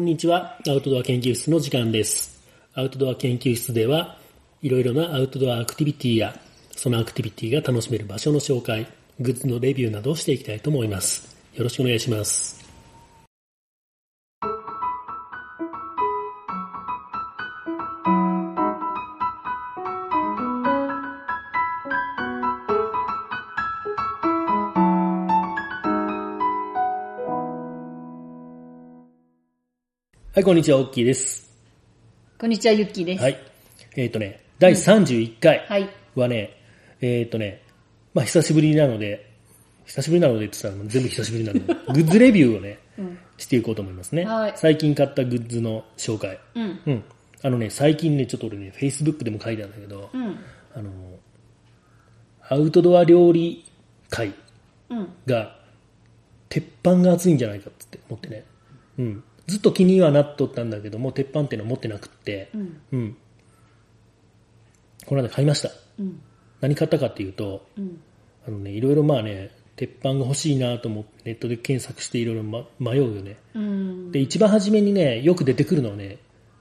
こんにちは。アウトドア研究室の時間です。アウトドア研究室では、いろいろなアウトドアアクティビティや、そのアクティビティが楽しめる場所の紹介、グッズのレビューなどをしていきたいと思います。よろしくお願いします。はい、こんにちは、オッキーです。こんにちは、ゆっきーです。はい。えっ、とね、第31回はい。はね、えっ、とね、まあ久しぶりなので、久しぶりなのでって言ったら全部久しぶりなので、グッズレビューをね、していこうと思いますね。はい最近買ったグッズの紹介。うん。うん。あのね、最近ね、ちょっと俺ね、Facebook でも書いてあるんだけど、うん。あの、アウトドア料理会うん。が、鉄板が熱いんじゃないかって思ってね。うん。ずっと気にはなっとったんだけども、鉄板っていうのは持ってなくって、うん。うん。この間買いました。うん。何買ったかっていうと、うん。あのね、いろいろまあね、鉄板が欲しいなと思ってネットで検索していろいろま迷うよね。うん。で、一番初めにね、よく出てくるのはね、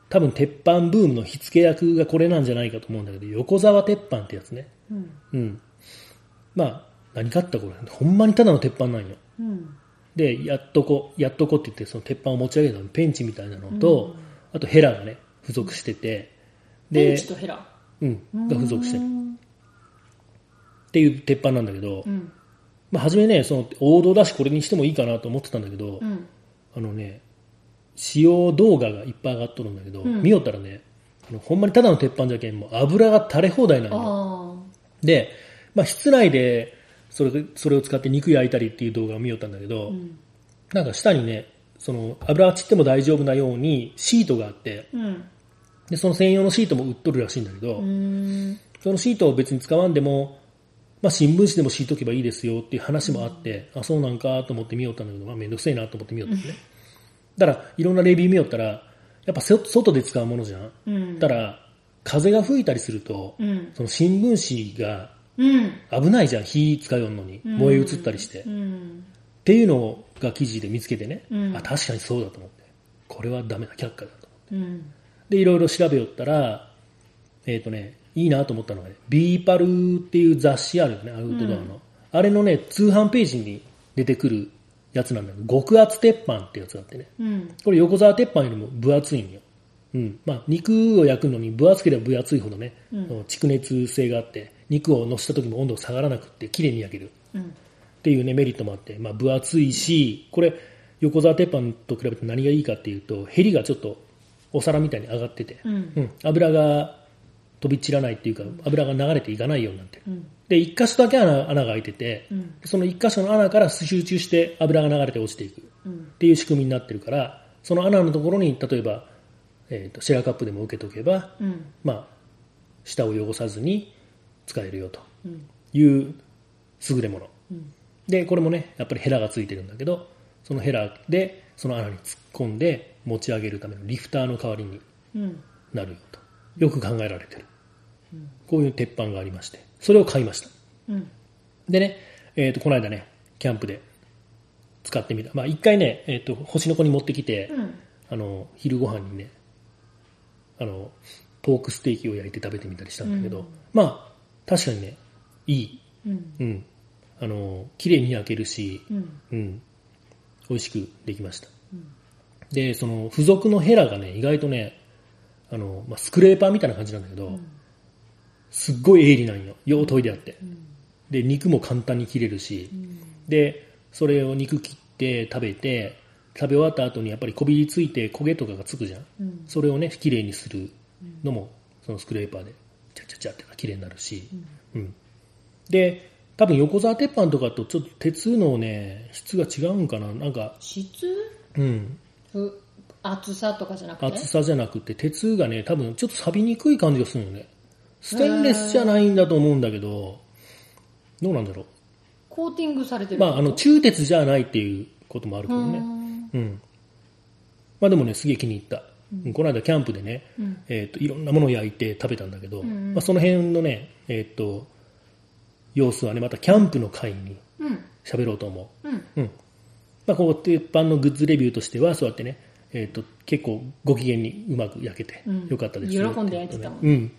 多分鉄板ブームの火付け役がこれなんじゃないかと思うんだけど、横沢鉄板ってやつね。うん。うん。まあ、何買ったこれ。ほんまにただの鉄板なんよ。うん。で、やっとこ、やっとこって言って、その鉄板を持ち上げたのペンチみたいなのと、あとヘラがね、付属してて、でベンチ、とヘラ？うん、が付属してるうん。っていう鉄板なんだけど、うん。まあ、初めね、その王道だしこれにしてもいいかなと思ってたんだけど、うん。あのね、使用動画がいっぱい上がっとるんだけど、ん見よったらね、あのほんまにただの鉄板じゃけん、もう油が垂れ放題なのよ。あで、まあ、室内でそれそれを使って肉焼いたりっていう動画を見よったんだけど、あ。うん。なんか下にね、その油が散っても大丈夫なようにシートがあって、うん。で、その専用のシートも売っとるらしいんだけど、うん。そのシートを別に使わんでも、まあ、新聞紙でも敷いとけばいいですよっていう話もあって、あ、そうなんかと思って見よったんだけど、まあ、めんどくせえなと思って見よったんね。だから、いろんなレビュー見よったら、やっぱそ外で使うものじゃん。うん。だから、風が吹いたりすると、うん。その新聞紙がうん。危ないじゃん、火使うのに。燃え移ったりして。っうん。ていうのが記事で見つけてね、うんあ、確かにそうだと思って。これはダメだ、却下だと思って。うん。で、いろいろ調べよったら、えっ、とね、いいなと思ったのがね、ビーパルっていう雑誌あるよね、アウトドアの。あれのね、通販ページに出てくるやつなんだけど、極厚鉄板ってやつがあってね。うん。これ横沢鉄板よりも分厚いんよ。うん。まあ、肉を焼くのに分厚ければ分厚いほどね、蓄熱性があって、肉を乗せた時も温度が下がらなくって、綺麗に焼ける。うん。っていうね、メリットもあって、まあ、分厚いし、これ、横沢鉄板と比べて何がいいかっていうと、ヘリがちょっとお皿みたいに上がってて、うん。うん、油が飛び散らないっていうか、油が流れていかないようになってる。うん。で、一箇所だけ穴穴が開いてて、うんその一箇所の穴から集中して油が流れて落ちていくっうん。ていう仕組みになってるから、その穴のところに、例えば、えーとシェアカップでも受けとけば、うん。まあ、下を汚さずに使えるよとうん。いう優れもの。うん。で、これもね、やっぱりヘラがついてるんだけど、そのヘラでその穴に突っ込んで持ち上げるためのリフターの代わりにうん。なるよと。よく考えられてる。こういう鉄板がありまして、それを買いました。うん。でね、えっ、と、この間ね、キャンプで使ってみた。まあ、一回ね、えっ、と、星の子に持ってきて、うん。あの、昼ご飯にね、あの、ポークステーキを焼いて食べてみたりしたんだけど、うんまあ、確かにね、いい。うん。うん。あの、綺麗に焼けるし、うん。うん。美味しくできました。で、その、付属のヘラがね、意外とね、あの、まあ、スクレーパーみたいな感じなんだけど、すっごい鋭利なんよ。よう研いであって。で、肉も簡単に切れるし、で、それを肉切って食べて、食べ終わった後にやっぱりこびりついて焦げとかがつくじゃん。うん。それをね、綺麗にするのも、そのスクレーパーで、チャチャチャって綺麗になるし、うん。で、多分横沢鉄板とかとちょっと鉄のね、質が違うんかな。なんか、質？うん。ふ厚さとかじゃなくて？厚さじゃなくて、鉄がね、多分ちょっと錆びにくい感じがするよね。ステンレスじゃないんだと思うんだけど、どうなんだろコーティングされてう。る？まあ、あの、中鉄じゃないっていうこともあるけどね。うんうん。まあでもね、すげえ気に入った。この間キャンプでね、うんえっ、と、いろんなものを焼いて食べたんだけど、んまあその辺のね、えっ、と、様子はね、またキャンプの会にうん喋ろうと思うんう。うん。まあこう、鉄板のグッズレビューとしては、そうやってね、えっ、と、結構ご機嫌にうまく焼けてうんよかったですよ喜んで焼いてたもんうん。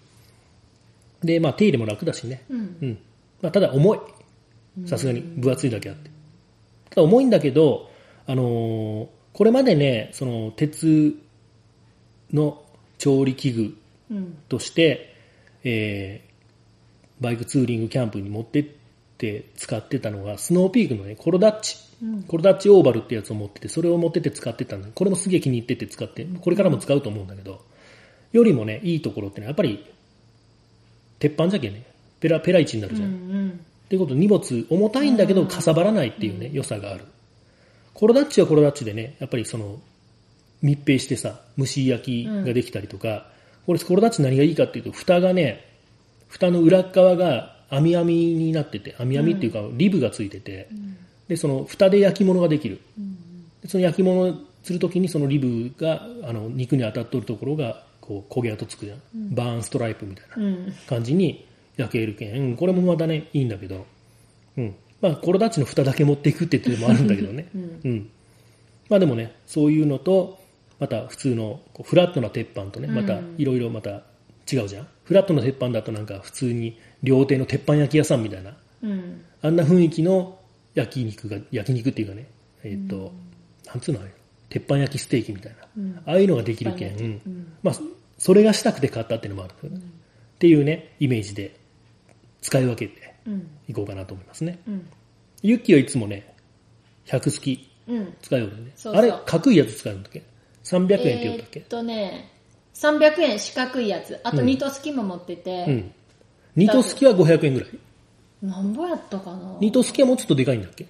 で、まあ手入れも楽だしね。うんうん。まあただ重い。さすがに分厚いだけあって。ただ重いんだけど、あのーこれまでね、その鉄の調理器具うんとして、えーバイクツーリングキャンプに持ってって使ってたのが、スノーピークのね、コロダッチ。うんコロダッチオーバルってやつを持ってて、それを持ってって使ってたんだこれもすげえ気に入ってて使って、これからも使うと思うんだけど、よりもね、いいところってね、やっぱり、鉄板じゃけね、ペラ、ペライチになるじゃん。うんうんっていうこと荷物重たいんだけどかさばらないっていうね、良さがある。コロダッチはコロダッチでね、やっぱりその、密閉してさ、蒸し焼きができたりとか、これコロダッチ何がいいかっていうと、蓋がね、蓋の裏側が網網になってて、網網っていうかリブがついてて、で、その蓋で焼き物ができる。でその焼き物するときにそのリブが、あの、肉に当たっとるところが、こう、焦げ跡つくじゃん。バーンストライプみたいな。うん感じに焼けるけん、うんこれもまたね、いいんだけど、うん。まあ、コロダッチの蓋だけ持っていくっていうのもあるんだけどね。うん。まあでもね、そういうのと、また普通のこうフラットな鉄板とね、またいろいろまた違うじゃん。フラットな鉄板だとなんか普通に料亭の鉄板焼き屋さんみたいな、うん。あんな雰囲気の焼肉が、焼肉っていうかね、えっ、と、なんつうのあれ、鉄板焼きステーキみたいな。ああいうのができるけん、うん。まあ、それがしたくて買ったっていうのもある、っていうね、イメージで使い分けてうん。いこうかなと思いますね。うん。ユッキーはいつもね、100好きうん。使うよね。そうそう。あれ、角いやつ使うんだっけ？?300 円って言ったっけ、えーっとね300円四角いやつ。あとニトスキも持ってて、うん。ニトスキは500円ぐらい。なんぼやったかな？ニトスキはもうちょっとでかいんだっけ？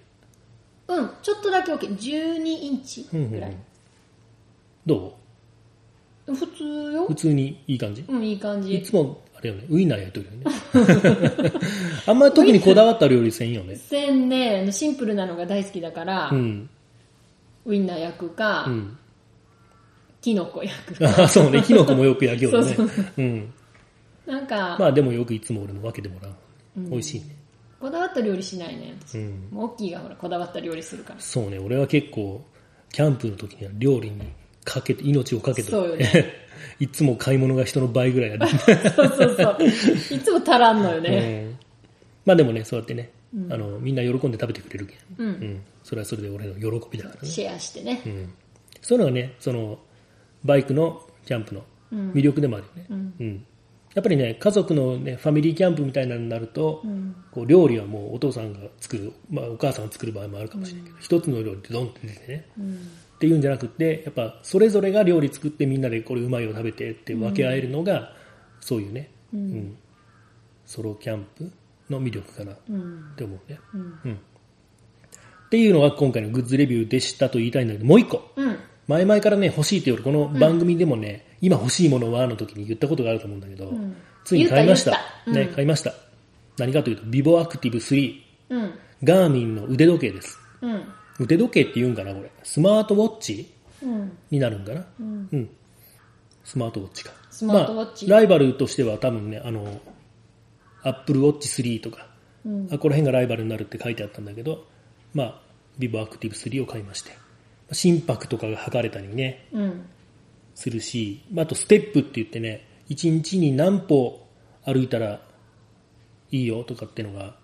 うんちょっとだけ大きい。12インチうんうんうん。ぐらい、ど普通よ。う普通にいい感じ？うんいい感いじつも、あれよね、ウインナー焼いとるよね。あんまり特にこだわった料理せんよね。せんね。シンプルなのが大好きだから、うん。ウインナー焼くか、うん。キノコ焼くか あそうね、キノコもよく焼きよるね。そううん。なんか、まあでもよくいつも俺も分けてもらう。美味しいね。こだわった料理しないね私うん。もう大きいがほらこだわった料理するからそうね、俺は結構、キャンプの時には料理にかけて、命をかけて、そうよね いつも買い物が人の倍ぐらいある。そうそうそういつも足らんのよね、うんまあでもね、そうやってね、あの、みんな喜んで食べてくれるけん。うんうん。それはそれで俺の喜びだからね。シェアしてね、うん。そういうのがね、その、バイクのキャンプのうん。魅力でもあるよね。うん。うん。やっぱりね、家族のね、ファミリーキャンプみたいなのになると、うん。こう料理はもうお父さんが作る、まあお母さんが作る場合もあるかもしれないけど、一つの料理ってドンって出てね、うん。っていうんじゃなくて、やっぱそれぞれが料理作ってみんなでこれうまいを食べてって分け合えるのが、そういうね、うん。うん。ソロキャンプの魅力かなっうん。て思うね。うん。うん。っていうのが今回のグッズレビューでしたと言いたいんだけど、もう一個。うん前々からね、欲しいっていうこの番組でもね、今欲しいものはの時に言ったことがあると思うんだけど、んついに買いました。ね、買いました。何かというと、ビボアクティブ3、うんガーミンの腕時計です。うん腕時計って言うんかな、これ。スマートウォッチうんになるんかな？うんうん。スマートウォッチか。スマートウォッチまあ、ライバルとしては多分ね、あの、アップルウォッチ3とか、うんあこの辺がライバルになるって書いてあったんだけど、まあ、ビボアクティブ3を買いまして。心拍とかが測れたりね、うんするし、まあ、あとステップって言ってね、1日に何歩歩いたらいいよとかっていうのが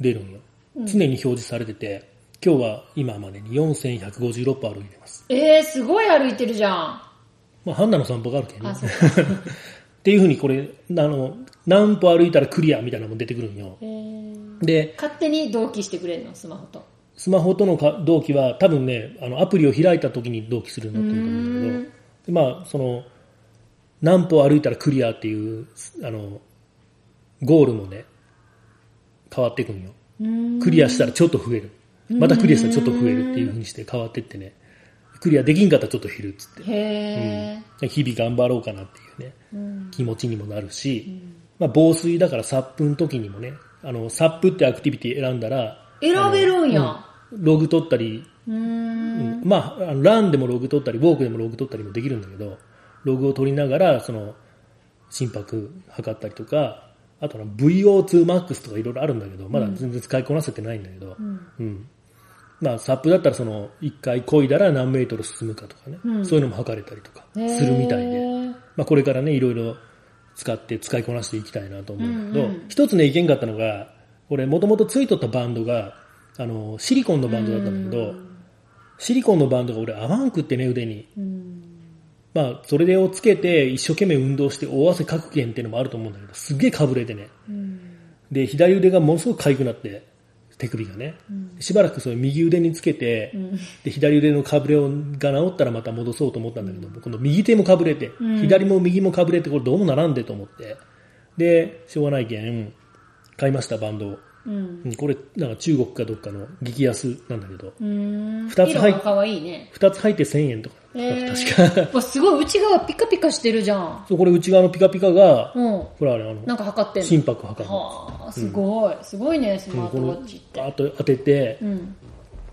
出るんよ。常に表示されてて、今日は今までに4156歩歩いてます。えー、すごい歩いてるじゃんまあ、ハンナの散歩があるけどね。っていうふうにこれ、あの、何歩歩いたらクリアみたいなのも出てくるんよ。えー、で、勝手に同期してくれるのスマホとスマホとのか同期は多分ね、あの、アプリを開いた時に同期するんだと思うんだけど、でまあ、その、何歩歩いたらクリアっていう、あの、ゴールもね、変わっていくんよ。うん。クリアしたらちょっと増える。またクリアしたらちょっと増えるっていう風にして変わってってね、クリアできんかったらちょっと減るっつって。へえ、日々頑張ろうかなっていうね、うん。気持ちにもなるし、まあ、防水だからサップの時にもね、あの、サップってアクティビティ選んだら、選べるんやログ取ったり、うーん。まあ、ランでもログ取ったり、ウォークでもログ取ったりもできるんだけど、ログを取りながら、その、心拍測ったりとか、あとは VO2max とかいろいろあるんだけど、まだ全然使いこなせてないんだけど、うん。まあ、サップだったらその、一回漕いだら何メートル進むかとかね、うん。そういうのも測れたりとかするみたいで、まあ、これからね、いろいろ使って使いこなしていきたいなと思うんだけど、うんうん。一つね、いけんかったのが、俺、もともとついとったバンドが、あの、シリコンのバンドだったんだけど、シリコンのバンドが俺合わんくってね、腕に。うんまあ、それをつけて一生懸命運動して大汗かくけんっていうのもあると思うんだけど、すっげえかぶれてね。うんで、左腕がものすごく痒くなって、手首がね。しばらくそれ右腕につけて、んで、左腕のかぶれをが治ったらまた戻そうと思ったんだけど、今度右手もかぶれて、うん左も右もかぶれて、これどうもならんでと思って。で、しょうがないけん、買いました、バンドを。うん。うんこれ、なんか中国かどっかの激安なんだけど、うん。二つ入っ色が可愛いね。二つ入って1000円とか、え確か。すごい内側ピカピカしてるじゃん。そう、これ内側のピカピカが、うん。ほらあれ、あの、なんか測って心拍測るの。はあすごい、すごいねスマートウォッチって。バーッと当てて、うん。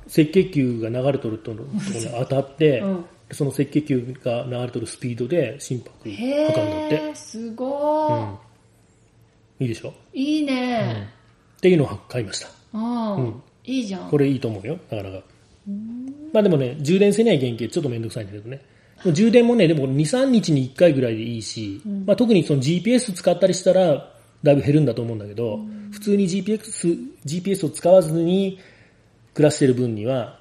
赤血球が流れとるところに当たって、うん。その赤血球が流れとるスピードで心拍へ測るんだって。えすごい、うん。いいでしょ、いいね、っていうのを買いました。ああ、うんいいじゃんこれいいと思うよ、なかなか。まあでもね、充電せない原型ちょっとめんどくさいんだけどね。充電もね、でも2、3日に1回ぐらいでいいし、まあ特にその GPS 使ったりしたら、だいぶ減るんだと思うんだけど、普通に GPS、GPS を使わずに暮らしてる分には、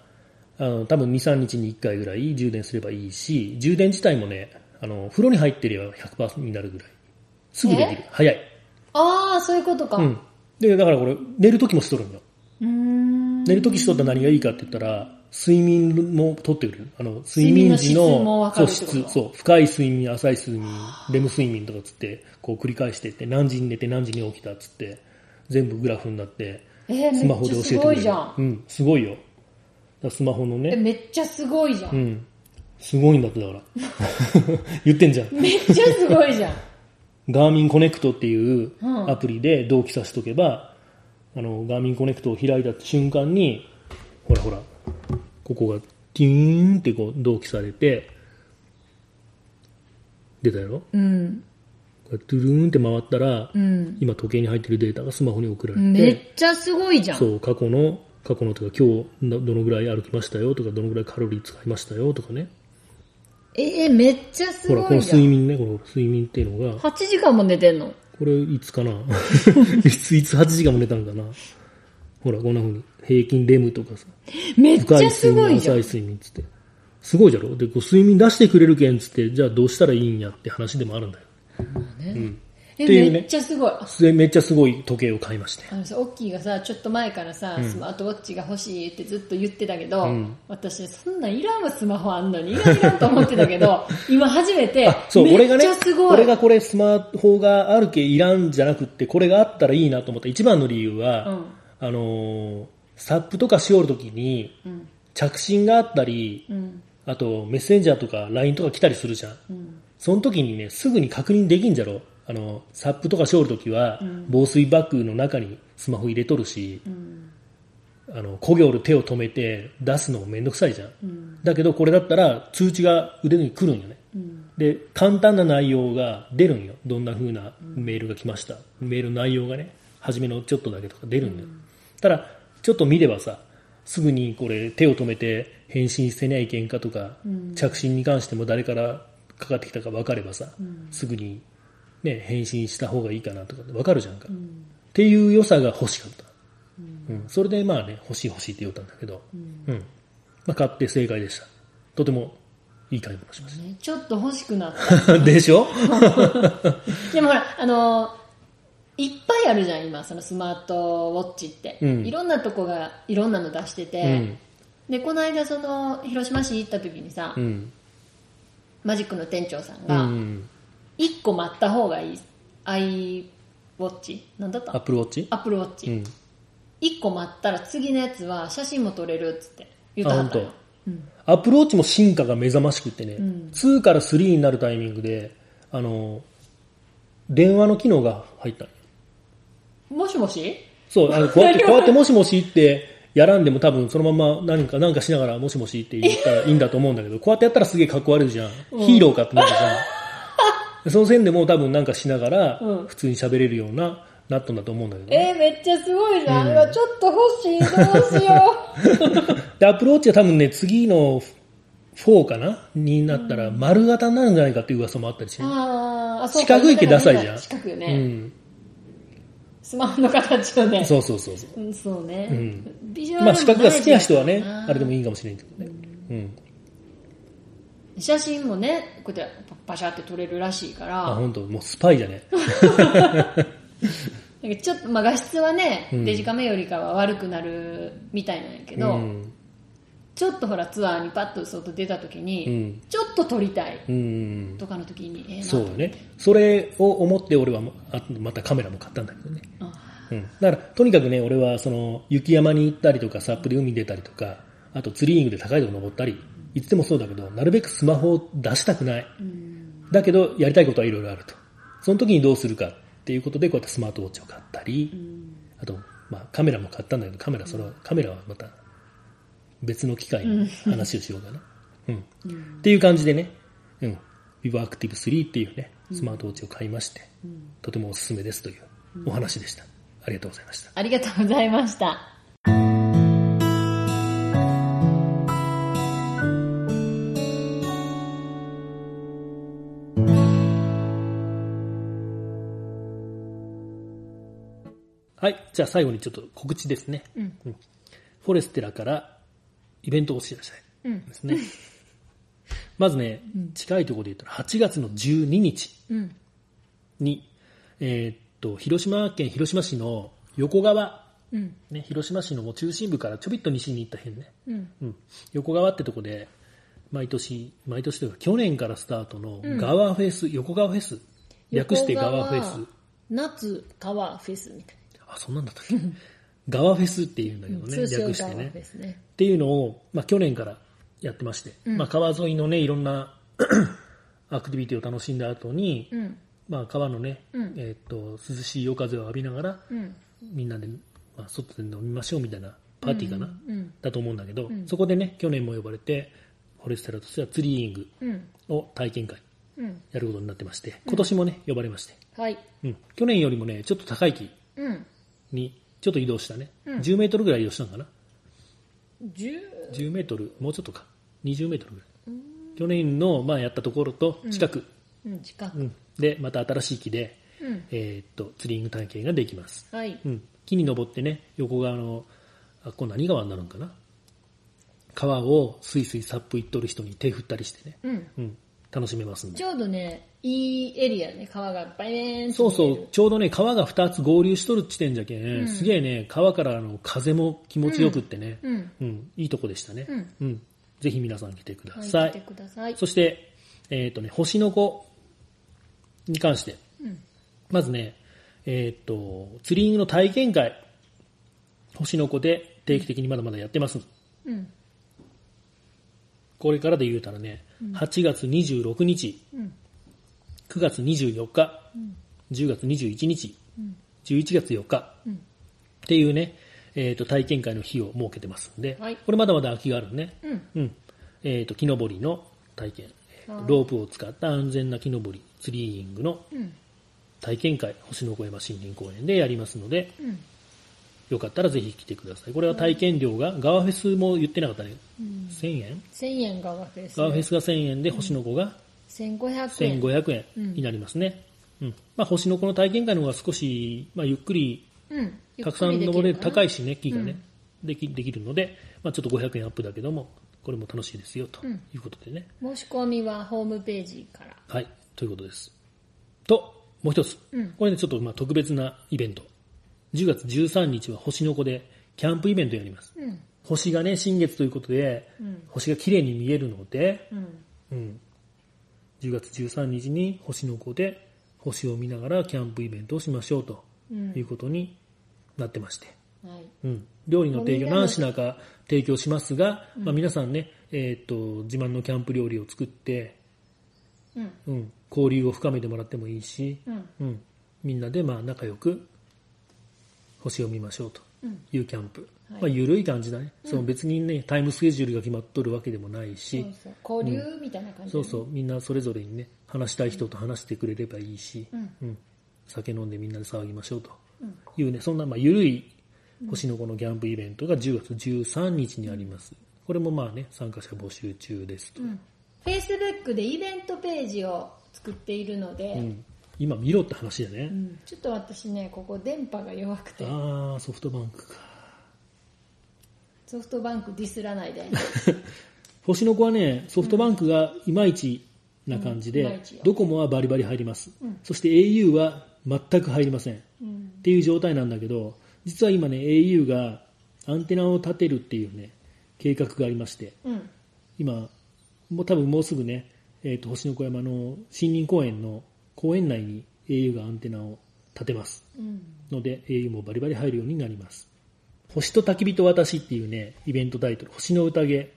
あの、多分2、3日に1回ぐらい充電すればいいし、充電自体もね、あの、風呂に入ってれば100%になるぐらい。すぐできる。早い。ああそういうことかうん。で、だからこれ、寝る時もしとるんよ。寝るときしとったら何がいいかって言ったら、睡眠もとってくれる。あの、睡眠時のそう、質、そう、深い睡眠、浅い睡眠、レム睡眠とかつって、こう繰り返していって、何時に寝て何時に起きたっつって、全部グラフになって、えー、スマホで教えてくれる。すごいじゃんうん、すごいよ。スマホのえね、めっちゃすごいじゃん、うん、すごいんだってだから。言ってんじゃん。めっちゃすごいじゃんガーミンコネクトっていううん。アプリで同期させとけば、あの、ガーミンコネクトを開いた瞬間に、ほらほら、ここがティーンってこう同期されて、出たやろ？うん。これトゥルーンって回ったら、うん。今時計に入ってるデータがスマホに送られて、めっちゃすごいじゃん。そう、過去の、過去のとか今日どどのぐらい歩きましたよとか、どのぐらいカロリー使いましたよとかね。えー、めっちゃすほら、この睡眠ね、この睡眠っていうのが、8時間も寝てんの？これいつかな？いつ、いつ8時間も寝たんかな？ほら、こんな風に。平均レムとかさ。めっち深いゃすごいじゃん浅い睡眠っつって。すごいじゃろ？で、こう睡眠出してくれるけんつって、じゃあどうしたらいいんやって話でもあるんだよ。うん。えっていうねめっちゃすごいでめっちゃすごい時計を買いまして。あのさ、オッキーがさ、ちょっと前からさ、スマートウォッチが欲しいってずっと言ってたけど、うん私、そんなんいらんわ、スマホあんのに。いらんいらんと思ってたけど、今初めて、あ、そう、め俺がね。俺がこれスマホがあるけいらんじゃなくって、これがあったらいいなと思った一番の理由は、うんあのーサップとかしおるときに、うん、着信があったり、うん、あとメッセンジャーとか LINE とか来たりするじゃん。うん。その時にね、すぐに確認できんじゃろ。あの、サップとかしおるときは、防水バッグの中にスマホ入れとるし、うんあの、焦げおる手を止めて出すのもめんどくさいじゃん。うんだけどこれだったら通知が腕に来るんよね。うんで、簡単な内容が出るんよ。どんな風なメールが来ました。メールの内容がね、初めのちょっとだけとか出るんだよ。ただ、ちょっと見ればさ、すぐにこれ手を止めて返信してないけんかとか、着信に関しても誰からかかってきたか分かればさ、すぐにね、返信した方がいいかなとか分かるじゃんか。っていう良さが欲しかった。うんそれでまあね、欲しい欲しいって言ったんだけど、うん。まあ買って正解でした。とてもいい買い物しましねちょっと欲しくなった。でしょ？た。でもほら、あのーいっぱいあるじゃん、今、そのスマートウォッチって。うんいろんなとこがいろんなの出してて、うん。で、この間、その、広島市行った時にさ、うん。マジックの店長さんうが、ん。1個待った方がいい、アイウォッチ？なんだった？アップルウォッチアップルウォッチ。うん。1個待ったら次のやつは写真も撮れるっつって言ったはったよ。あアップルウォッチも進化が目覚ましくってね、ん。2から3になるタイミングで、あの、電話の機能が入った。もしもし？そう、あのこうやって、こうやってもしもしってやらんでも多分そのまま何か、何かしながらもしもしって言ったらいいんだと思うんだけど、こうやってやったらすげえかっこ悪いじゃん。ヒーローかってなるじゃん。その線でも多分なんかしながらうん普通に喋れるようななったんだと思うんだけど、ね。えー、めっちゃすごいじゃん。うわちょっと欲しい。どうしよ で、アプローチは多分ね、次の4かな？になったら丸型になるんじゃないかっていう噂もあったりしてう。ね、あーあ、そうか四角いけダサいじゃん四角よね。うん。スマホの形をね。そうそうそうそう。うんそうね。んビジュアルまあ四角が好きな人はねあれでもいいかもしれんけどね。うん。写真もね、こうやってパシャって撮れるらしいかあ、ら、本当？もうスパイじゃね？なんかちょっと、まあ画質はね、うんデジカメよりかは悪くなるみたいなんやけど、うん。ちょっとほらツアーにパッと外出た時に、うんちょっと撮りたいうん。とかの時に、ええなそうよね。それを思って俺はまたカメラも買ったんだけどね。あうん。だから、とにかくね、俺はその、雪山に行ったりとか、サップで海に出たりとか、あとツリーイングで高いとこ登ったり、いつでもそうだけど、なるべくスマホを出したくない。だけど、やりたいことはいろいろあると。その時にどうするかっていうことで、こうやってスマートウォッチを買ったり、あと、まあ、カメラも買ったんだけど、カメラ、その、カメラはまた、別の機会に話をしようかな。うん。っていう感じでね、うん。Vivo Active 3っていうね、スマートウォッチを買いまして、とてもおすすめですというお話でした。ありがとうございました。ありがとうございました。じゃあ最後にちょっと告知ですね。うんうんフォレステラからイベントをお知らせうんですね。まずね、近いところで言ったら8月の12日うん。に、えーっと、広島県広島市の横川、うん。ね、広島市のもう中心部からちょびっと西に行った辺ね、うん。うん、横川ってとこで、毎年、毎年というか去年からスタートの川フェス、横川フェス、略して川フェス。夏川フェスみたいあ、そんなんだったっけ？川フェスっていうんだけどな。ね、略してね。っていうのを、まあ、去年からやってまして、まあ、川沿いのね、いろんな アクティビティを楽しんだ後に、うん。まあ、川のね、うんえーっと、涼しい夜風を浴びながら、うん。みんなで、まあ、外で飲みましょうみたいなパーティーかな、うん。だと思うんだけど、そこでね、去年も呼ばれて、フォレステラとしてはツリーイングうん。を体験会うん。やることになってまして、今年もね、呼ばれまして、はい。うん、去年よりもね、ちょっと高い木うん。にちょっと移動したね、うん10メートルぐらい移動したのかな十10メートル、もうちょっとか、20メートルぐらい。去年の、まあ、やったところと近く、うん、近く。うんで、また新しい木で、うん。えーっと、ツリング体験ができます。はい。うん、木に登ってね、横側の、あ、これ何川になるんかな川をスイスイサップ行っとる人に手振ったりしてね、うん。うん、楽しめますんでち。ょうどね、いいエリアね、川がバーンそうそと見えるう、ちょうどね、川が2つ合流しとる地点じゃけん、すげえね、川からの風も気持ちよくってね、うん。うん、いいとこでしたね。うんうん。ぜひ皆さん来てくだはい、さい。来てください。そして、えっ、とね、星の子に関して、うん。まずね、えっ、と、ツリングの体験会、星の子で定期的にまだまだやってます。うん。これからで言うたらね、8月26日、うん。9月24日、10月21日、11月4日、うん。っていうね、えっ、と、体験会の日を設けてますんで、はいこれまだまだ空きがあるね。うん。うん。えっ、と、木登りの体験、はいロープを使った安全な木登り、ツリーイングのうん。体験会、星の小山森林公園でやりますので、うん。よかったらぜひ来てください。これは体験料が、ガワフェスも言ってなかったね。1000円？1000円がワフェス。ガワフェスが1000円で、星の子が1500円。1500円になりますね。うん。まあ、星の子の体験会の方が少し、まあ、ゆっくり、うん。たくさん登れる、高いし。しね、木がね、でき、できるので、まあ、ちょっと500円アップだけども、これも楽しいですよ、とうんいうことでね。申し込みはホームページから。はい、ということです。と、もう一つ。うんこれね、ちょっとまあ特別なイベント。10月13日は星の子でキャンプイベントやります。うん。星がね、新月ということで、うん星が綺麗に見えるので、うん。うん。10月13日に星の子で星を見ながらキャンプイベントをしましょうとうんいうことになってまして。はい。うん、料理の提供何品か提供しますが、まあ、皆さんね、えー、と自慢のキャンプ料理を作って、うん。うん、交流を深めてもらってもいいし、うん。うん、みんなでまあ仲良く星を見ましょうとうん。いうキャンプ、はいまあ、緩い感じだね、その別にねタイムスケジュールが決まっとるわけでもないし。交流みたいな感じ。そうそうみんなそれぞれにね話したい人と話してくれればいいし、うん。うん、酒飲んでみんなで騒ぎましょうというね、そんなまあ緩い星の子のキャンプイベントが10月13日にあります。これもまあね、参加者募集中ですと。Facebook でイベントページを作っているので、うん今見ろって話だね。うんちょっと私ね、ここ電波が弱くて、ああ、ソフトバンクか。ソフトバンクディスらないで。星の子はね、ソフトバンクがいまいちな感じでうんいまいちよ、ドコモはバリバリ入りますうん。そして au は全く入りません。うんっていう状態なんだけど、実は今ね、au がアンテナを立てるっていうね、計画がありまして、うん今、もう多分もうすぐね、えっ、と、星の小山の森林公園の公園内に au がアンテナを立てます。うんので au もバリバリ入るようになります。星と焚き火と私っていうね、イベントタイトル、星の宴、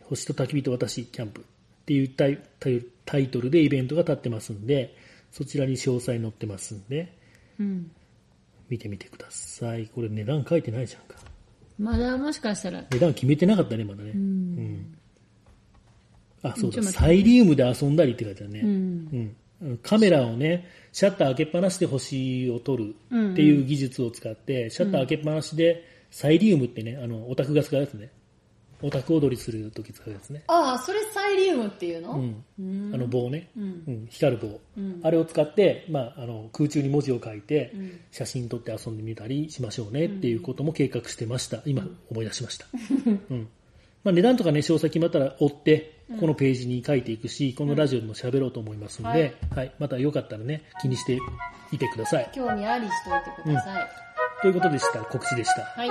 星と焚き火と私キャンプ。っていうタイトルでイベントが立ってますんで、そちらに詳細載ってますんで、うん。見てみてください。これ値段書いてないじゃんか。まだもしかしたら、値段決めてなかったね、まだね。うん。うん。あ、そうだ、サイリウムで遊んだりって書いてあるね。うん。うん、カメラをね、シャッター開けっぱなしで星を撮るっていう技術を使って、シャッター開けっぱなしで、サイリウムってね、あの、オタクが使うやつね。オタク踊りするとき使うやつね。ああ、それサイリウムっていうの？うん。うんあの棒ね。うんうん、光る棒、うんあれを使って、まあ、あの空中に文字を書いて、うん写真撮って遊んでみたりしましょうねっていうことも計画してました。今思い出しました。うんまあ、値段とかね、詳細決まったら追って、このページに書いていくし、このラジオでも喋ろうと思いますので、はい、またよかったらね、気にしていてください。興味ありしといてください。ということでした。告知でした。はい。